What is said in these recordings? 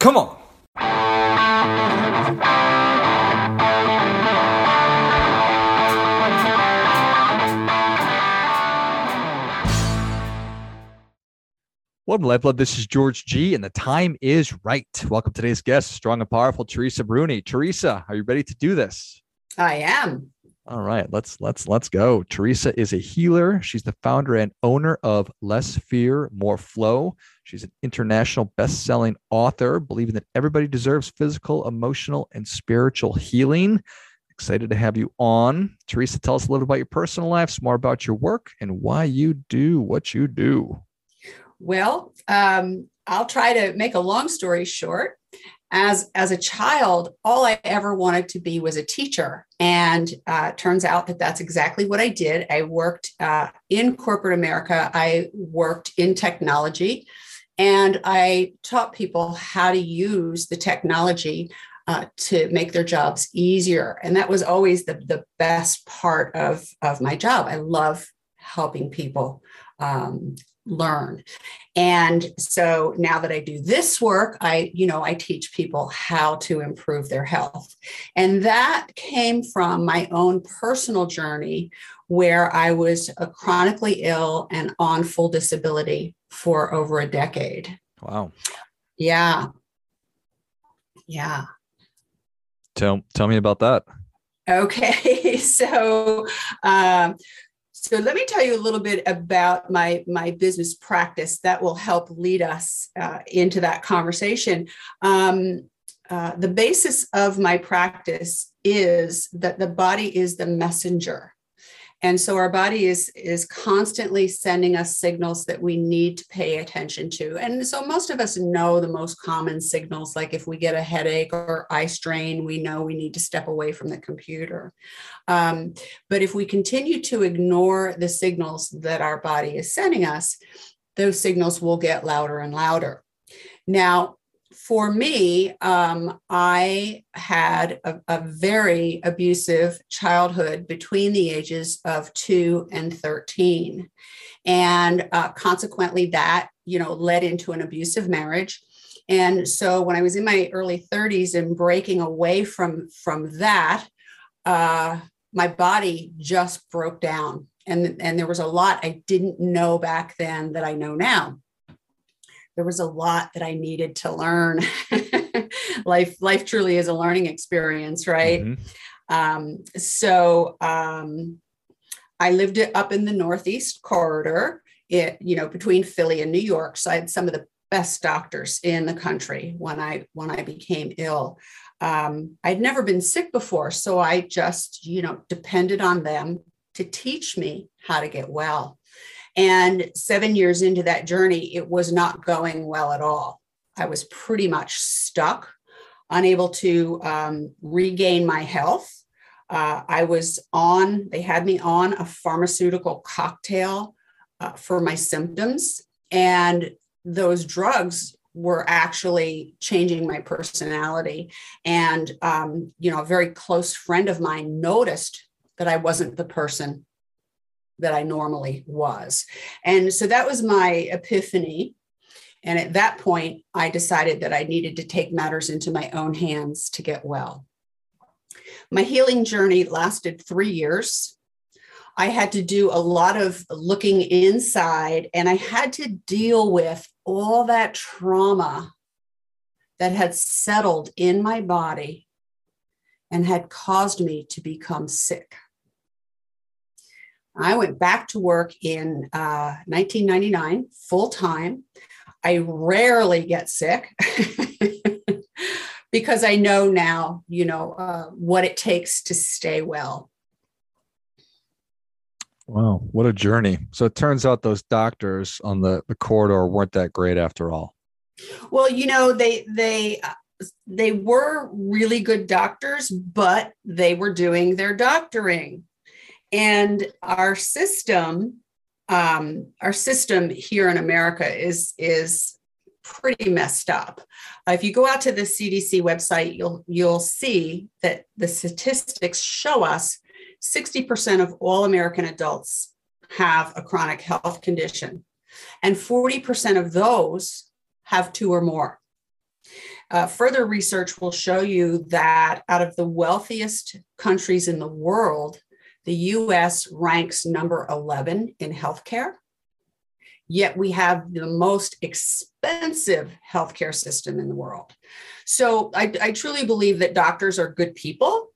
Come on. Welcome, Lifeblood. This is George G, and the time is right. Welcome to today's guest, strong and powerful Teresa Bruni. Teresa, are you ready to do this? I am. All right, let's let's let's go. Teresa is a healer. She's the founder and owner of Less Fear, More Flow. She's an international best-selling author, believing that everybody deserves physical, emotional, and spiritual healing. Excited to have you on. Teresa, tell us a little about your personal life, more about your work, and why you do what you do. Well, um, I'll try to make a long story short. As, as a child, all I ever wanted to be was a teacher. And uh, turns out that that's exactly what I did. I worked uh, in corporate America, I worked in technology, and I taught people how to use the technology uh, to make their jobs easier. And that was always the, the best part of, of my job. I love helping people um, learn. And so now that i do this work i you know i teach people how to improve their health. And that came from my own personal journey where i was chronically ill and on full disability for over a decade. Wow. Yeah. Yeah. Tell tell me about that. Okay. So um, so let me tell you a little bit about my my business practice that will help lead us uh, into that conversation. Um, uh, the basis of my practice is that the body is the messenger and so our body is is constantly sending us signals that we need to pay attention to. And so most of us know the most common signals like if we get a headache or eye strain we know we need to step away from the computer. Um, but if we continue to ignore the signals that our body is sending us those signals will get louder and louder. Now for me, um, I had a, a, very abusive childhood between the ages of two and 13. And uh, consequently, that, you know, led into an abusive marriage. And so when I was in my early 30s and breaking away from, from that, uh, my body just broke down. And, and there was a lot I didn't know back then that I know now there was a lot that I needed to learn. life, life truly is a learning experience, right? Mm-hmm. Um, so um, I lived it up in the Northeast corridor, it, you know, between Philly and New York. So I had some of the best doctors in the country when I when I became ill. Um, I'd never been sick before, so I just, you know, depended on them to teach me how to get well. And seven years into that journey, it was not going well at all. I was pretty much stuck, unable to um, regain my health. Uh, I was on, they had me on a pharmaceutical cocktail uh, for my symptoms. And those drugs were actually changing my personality. And, um, you know, a very close friend of mine noticed that I wasn't the person that I normally was. And so that was my epiphany. And at that point, I decided that I needed to take matters into my own hands to get well. My healing journey lasted three years. I had to do a lot of looking inside, and I had to deal with all that trauma that had settled in my body and had caused me to become sick. I went back to work in uh, 1999 full time. I rarely get sick because I know now, you know, uh, what it takes to stay well. Wow, what a journey. So it turns out those doctors on the, the corridor weren't that great after all. Well, you know, they they uh, they were really good doctors, but they were doing their doctoring. And our system, um, our system here in America is is pretty messed up. Uh, if you go out to the CDC website, you'll you'll see that the statistics show us 60% of all American adults have a chronic health condition, and 40% of those have two or more. Uh, further research will show you that out of the wealthiest countries in the world, the US ranks number 11 in healthcare. Yet we have the most expensive healthcare system in the world. So I, I truly believe that doctors are good people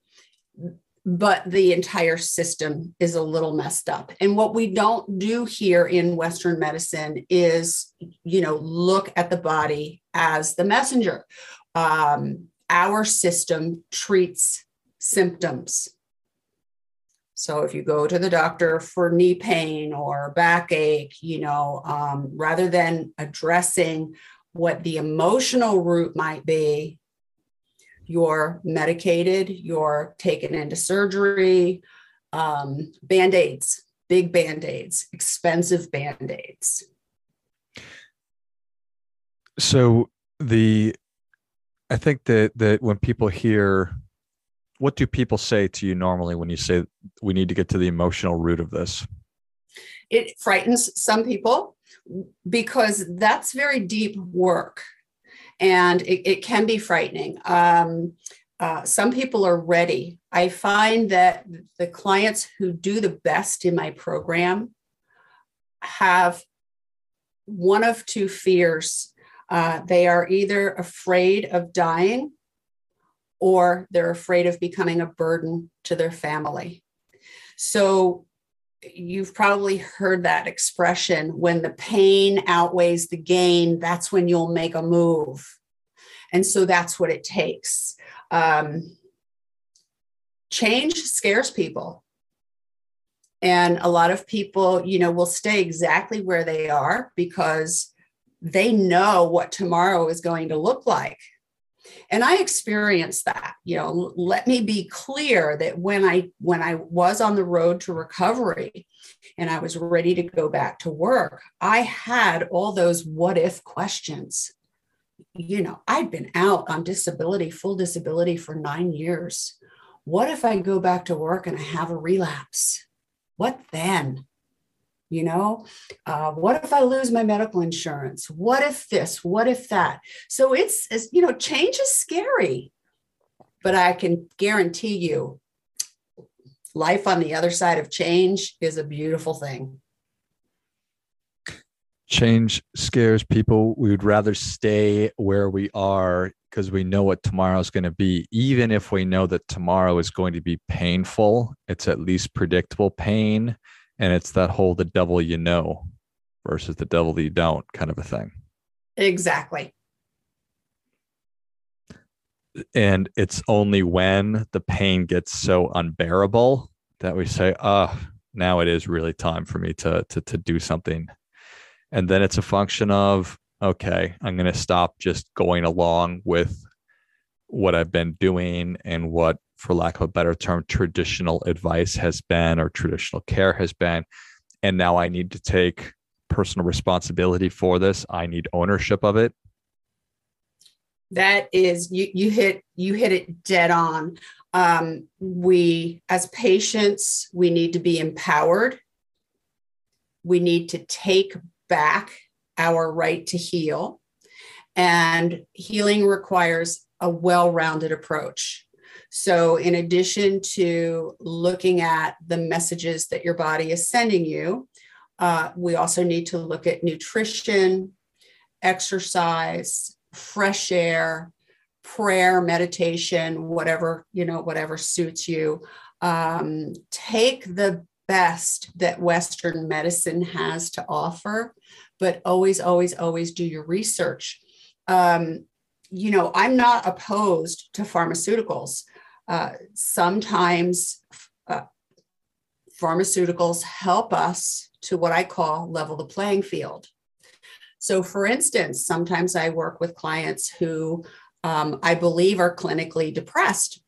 but the entire system is a little messed up. And what we don't do here in Western medicine is, you know, look at the body as the messenger. Um, our system treats symptoms. So if you go to the doctor for knee pain or backache, you know, um, rather than addressing what the emotional root might be, you're medicated, you're taken into surgery, um, band aids, big band aids, expensive band aids. So the, I think that that when people hear, what do people say to you normally when you say we need to get to the emotional root of this? It frightens some people because that's very deep work and it, it can be frightening. Um, uh, some people are ready. I find that the clients who do the best in my program have one of two fears. Uh, they are either afraid of dying or they're afraid of becoming a burden to their family. So you've probably heard that expression when the pain outweighs the gain, that's when you'll make a move. And so that's what it takes. Um, change scares people. And a lot of people, you know, will stay exactly where they are because they know what tomorrow is going to look like and i experienced that you know let me be clear that when i when i was on the road to recovery and i was ready to go back to work i had all those what if questions. You know i'd been out on disability full disability for 9 years. What if i go back to work and i have a relapse? What then you know? Uh, what if i lose my medical insurance? What if this? What if that? So it's, it's you know change is scary but i can guarantee you life on the other side of change is a beautiful thing. Change scares people. We would rather stay where we are because we know what tomorrow is going to be. Even if we know that tomorrow is going to be painful it's at least predictable pain and it's that whole the devil you know versus the devil you don't kind of a thing. Exactly. And it's only when the pain gets so unbearable that we say oh now it is really time for me to to, to do something. And then it's a function of okay i'm going to stop just going along with what i've been doing and what for lack of a better term, traditional advice has been or traditional care has been. And now I need to take personal responsibility for this. I need ownership of it. That is you you hit you hit it dead on. Um, we as patients, we need to be empowered. We need to take back our right to heal. And healing requires a well rounded approach. So, in addition to looking at the messages that your body is sending you, uh, we also need to look at nutrition, exercise, fresh air, prayer, meditation, whatever you know, whatever suits you. Um, take the best that Western medicine has to offer, but always, always, always do your research. Um, you know, I'm not opposed to pharmaceuticals. Uh, sometimes uh, pharmaceuticals help us to what I call level the playing field. So, for instance, sometimes I work with clients who um, I believe are clinically depressed.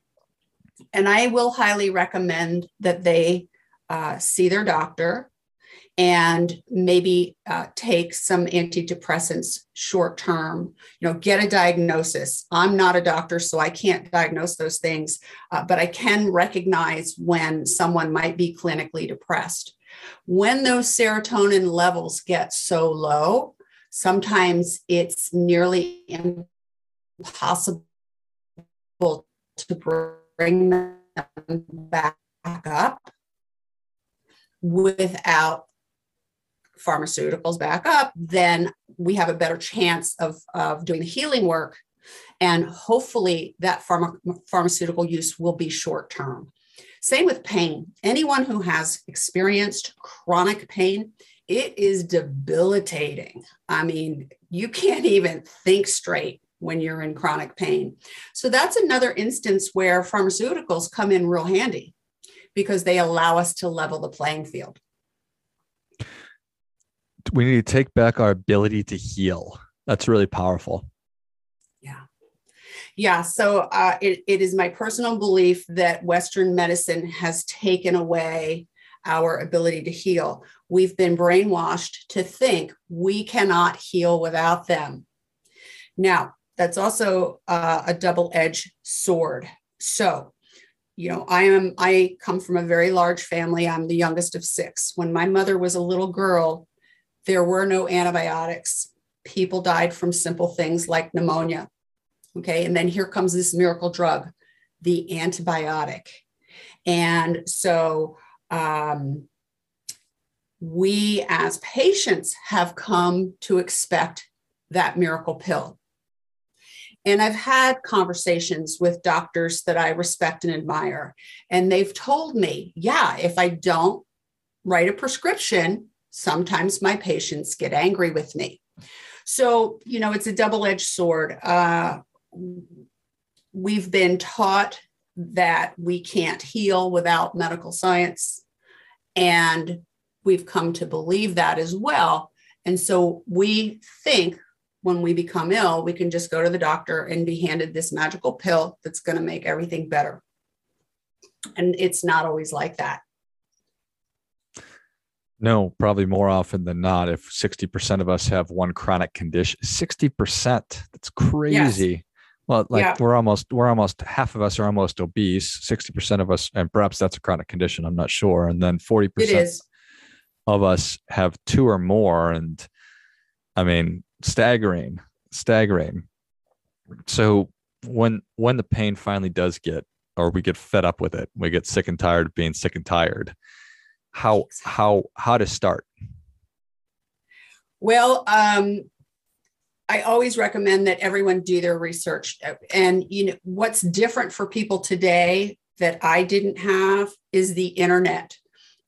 And I will highly recommend that they uh, see their doctor and maybe uh, take some antidepressants short term you know get a diagnosis. I'm not a doctor so i can't diagnose those things uh, but i can recognize when someone might be clinically depressed. When those serotonin levels get so low sometimes it's nearly impossible to bring them back up without pharmaceuticals back up, then we have a better chance of, of doing the healing work. And hopefully, that pharma, pharmaceutical use will be short term. Same with pain. Anyone who has experienced chronic pain, it is debilitating. I mean, you can't even think straight when you're in chronic pain. So that's another instance where pharmaceuticals come in real handy because they allow us to level the playing field. We need to take back our ability to heal. That's really powerful. Yeah. Yeah. So uh, it, it is my personal belief that Western medicine has taken away our ability to heal. We've been brainwashed to think we cannot heal without them. Now, that's also uh, a double edged sword. So, you know, I am, I come from a very large family. I'm the youngest of six. When my mother was a little girl, there were no antibiotics. People died from simple things like pneumonia. Okay. And then here comes this miracle drug, the antibiotic. And so, um, we as patients have come to expect that miracle pill. And I've had conversations with doctors that I respect and admire, and they've told me, yeah, if I don't write a prescription, sometimes my patients get angry with me. So, you know, it's a double edged sword. Uh, we've been taught that we can't heal without medical science. And we've come to believe that as well. And so we think when we become ill, we can just go to the doctor and be handed this magical pill that's going to make everything better. And it's not always like that. No, probably more often than not. If 60% of us have one chronic condition, 60%, that's crazy. Yes. Well, like yeah. we're almost, we're almost half of us are almost obese. 60% of us, and perhaps that's a chronic condition. I'm not sure. And then 40% of us have two or more. And I mean, staggering, staggering. So when when the pain finally does get, or we get fed up with it, we get sick and tired of being sick and tired. How how how to start? Well, um, I always recommend that everyone do their research. And you know what's different for people today that I didn't have is the internet.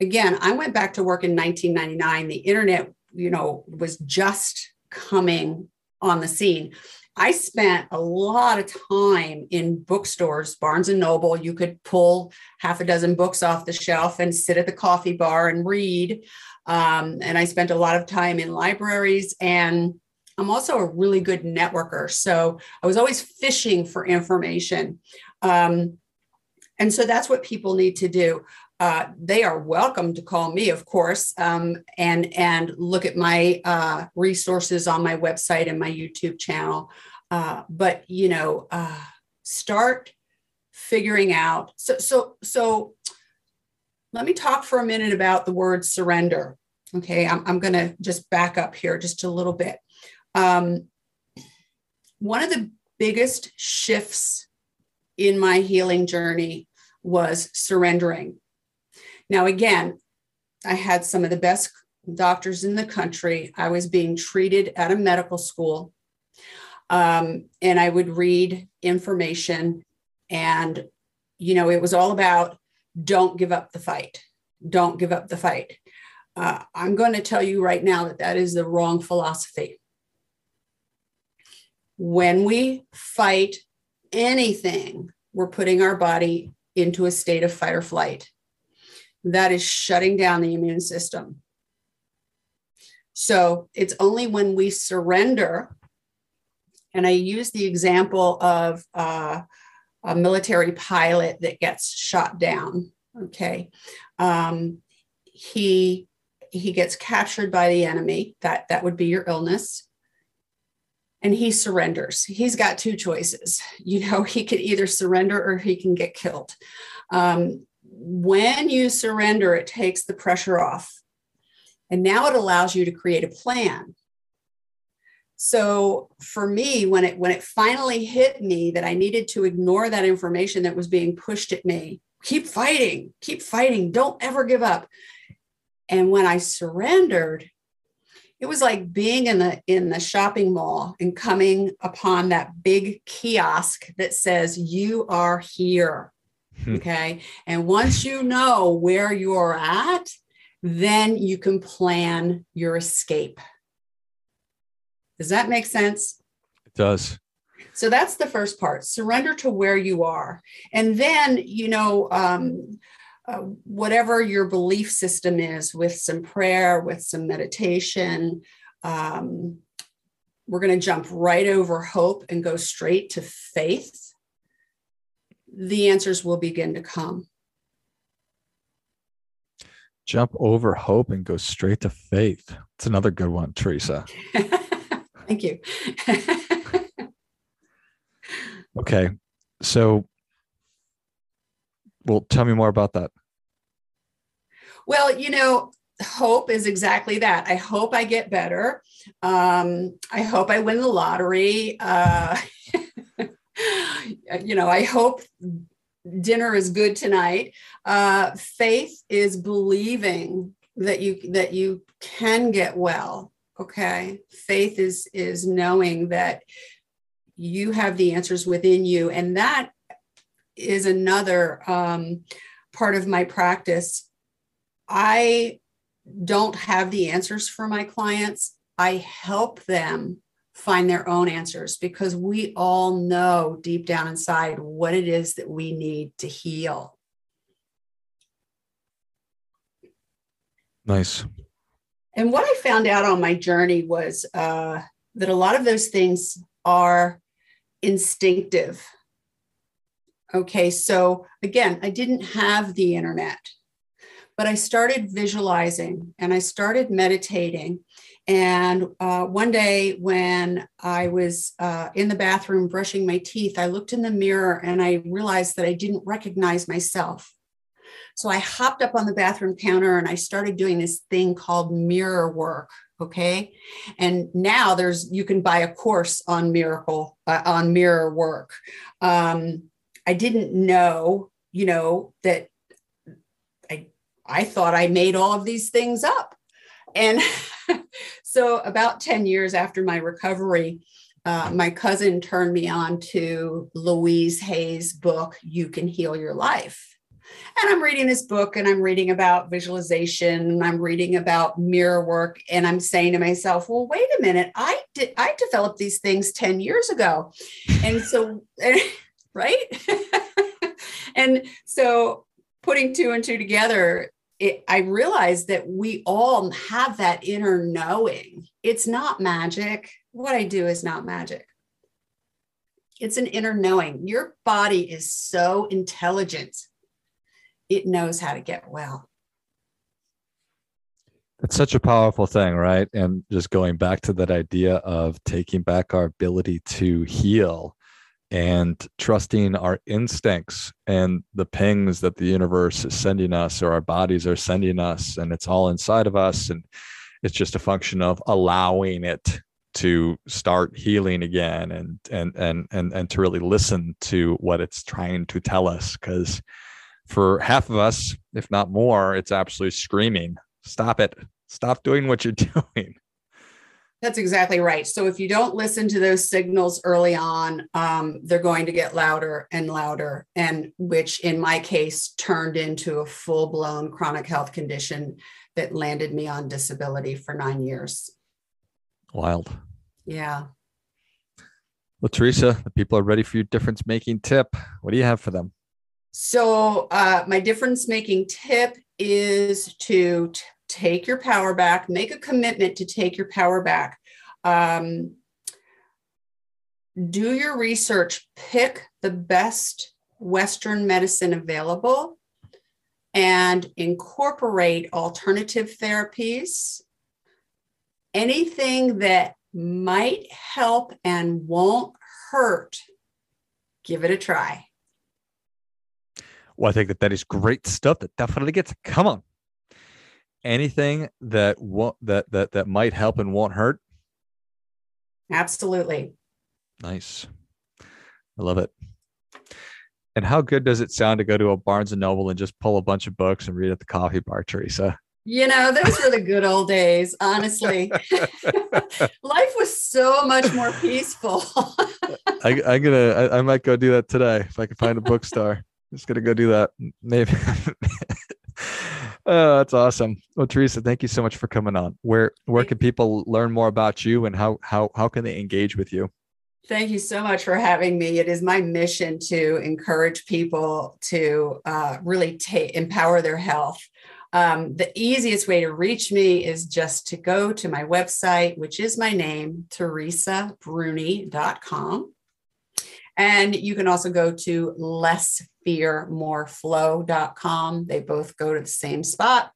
Again, I went back to work in 1999. The internet, you know, was just coming on the scene. I spent a lot of time in bookstores, Barnes and Noble. You could pull half a dozen books off the shelf and sit at the coffee bar and read. Um, and I spent a lot of time in libraries. And I'm also a really good networker. So I was always fishing for information. Um, and so that's what people need to do uh, they are welcome to call me, of course, um, and and look at my uh, resources on my website and my YouTube channel. Uh, but you know, uh, start figuring out. So so so. Let me talk for a minute about the word surrender. Okay, I'm, I'm going to just back up here just a little bit. Um, one of the biggest shifts in my healing journey was surrendering now, again, I had some of the best doctors in the country. I was being treated at a medical school. Um, and I would read information, and, you know, it was all about don't give up the fight. Don't give up the fight. Uh, I'm going to tell you right now that that is the wrong philosophy. When we fight anything, we're putting our body into a state of fight or flight that is shutting down the immune system. So it's only when we surrender, and I use the example of uh, a military pilot that gets shot down. Okay, um, he he gets captured by the enemy. That that would be your illness, and he surrenders. He's got two choices. You know, he could either surrender or he can get killed. Um, when you surrender, it takes the pressure off. And now it allows you to create a plan. so for me when it when it finally hit me that i needed to ignore that information that was being pushed at me keep fighting keep fighting don't ever give up and when i surrendered it was like being in the in the shopping mall and coming upon that big kiosk that says you are here. Okay? And once you know where you're at then you can plan your escape. Does that make sense? It does. So that's the first part surrender to where you are. And then you know um, uh, whatever your belief system is with some prayer, with some meditation. Um, we're going to jump right over hope and go straight to faith. The answers will begin to come. Jump over hope and go straight to faith. It's another good one, Teresa. Thank you. okay. So, well, tell me more about that. Well, you know, hope is exactly that. I hope I get better. Um, I hope I win the lottery. Uh, you know, I hope dinner is good tonight. Uh, faith is believing that you that you can get well. Okay, faith is is knowing that you have the answers within you, and that is another um, part of my practice I don't have the answers for my clients. I help them find their own answers because we all know deep down inside what it is that we need to heal. Nice. And what I found out on my journey was uh, that a lot of those things are instinctive. Okay, so again, I didn't have the internet but I started visualizing and I started meditating. And uh, one day when I was uh, in the bathroom brushing my teeth, I looked in the mirror and I realized that I didn't recognize myself. So I hopped up on the bathroom counter and I started doing this thing called mirror work. Okay. And now there's, you can buy a course on miracle, uh, on mirror work. Um, I didn't know, you know, that I I thought I made all of these things up. And so, about 10 years after my recovery, uh, my cousin turned me on to Louise Hay's book, You Can Heal Your Life. And I'm reading this book and I'm reading about visualization and I'm reading about mirror work. And I'm saying to myself, well, wait a minute, I did I developed these things 10 years ago. And so, right? and so putting two and two together, it, I realized that we all have that inner knowing. It's not magic. What I do is not magic. It's an inner knowing. Your body is so intelligent, it knows how to get well. It's such a powerful thing, right? And just going back to that idea of taking back our ability to heal and trusting our instincts and the pings that the universe is sending us or our bodies are sending us and it's all inside of us and it's just a function of allowing it to start healing again and and and and, and to really listen to what it's trying to tell us because for half of us if not more it's absolutely screaming. Stop it. Stop doing what you're doing that's exactly right. So if you don't listen to those signals early on, um, they're going to get louder and louder, and which in my case turned into a full blown chronic health condition that landed me on disability for nine years. Wild. Yeah. Well, Teresa, the people are ready for your difference making tip. What do you have for them? So, uh, my difference making tip is to t- take your power back, make a commitment to take your power back. Um, do your research, pick the best Western medicine available, and incorporate alternative therapies. Anything that might help and won't hurt, give it a try. Well, I think that that is great stuff. That definitely gets. Come on, anything that won't that that that might help and won't hurt Absolutely. Nice. I love it. And how good does it sound to go to a Barnes and Noble and just pull a bunch of books and read at the coffee bar, Teresa? You know, those were the good old days, honestly. Life was so much more peaceful. I, I'm gonna, I, I, might go do that today if I can find a bookstore. just gonna go do that. Maybe. oh, that's awesome. Well, Teresa, thank you so much for coming on. Where where can people learn more about you, and how how how can they engage with you? Thank you so much for having me. It is my mission to encourage people to uh, really take empower their health. Um, the easiest way to reach me is just to go to my website, which is my name, teresabruni.com. And you can also go to lessfearmoreflow.com. They both go to the same spot.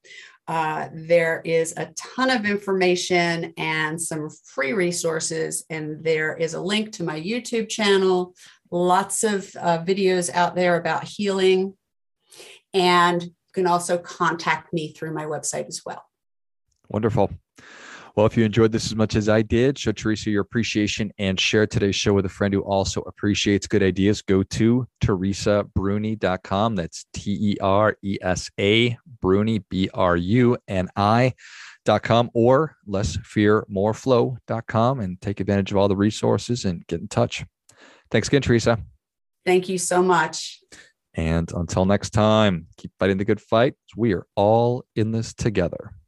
Uh, there is a ton of information and some free resources, and there is a link to my YouTube channel, lots of uh, videos out there about healing. And you can also contact me through my website as well. Wonderful. Well, if you enjoyed this as much as I did, show Teresa your appreciation and share today's show with a friend who also appreciates good ideas. Go to teresabruni.com. That's T E R E S A Bruni, B R U N I.com or lessfearmoreflow.com and take advantage of all the resources and get in touch. Thanks again, Teresa. Thank you so much. And until next time, keep fighting the good fight. We are all in this together.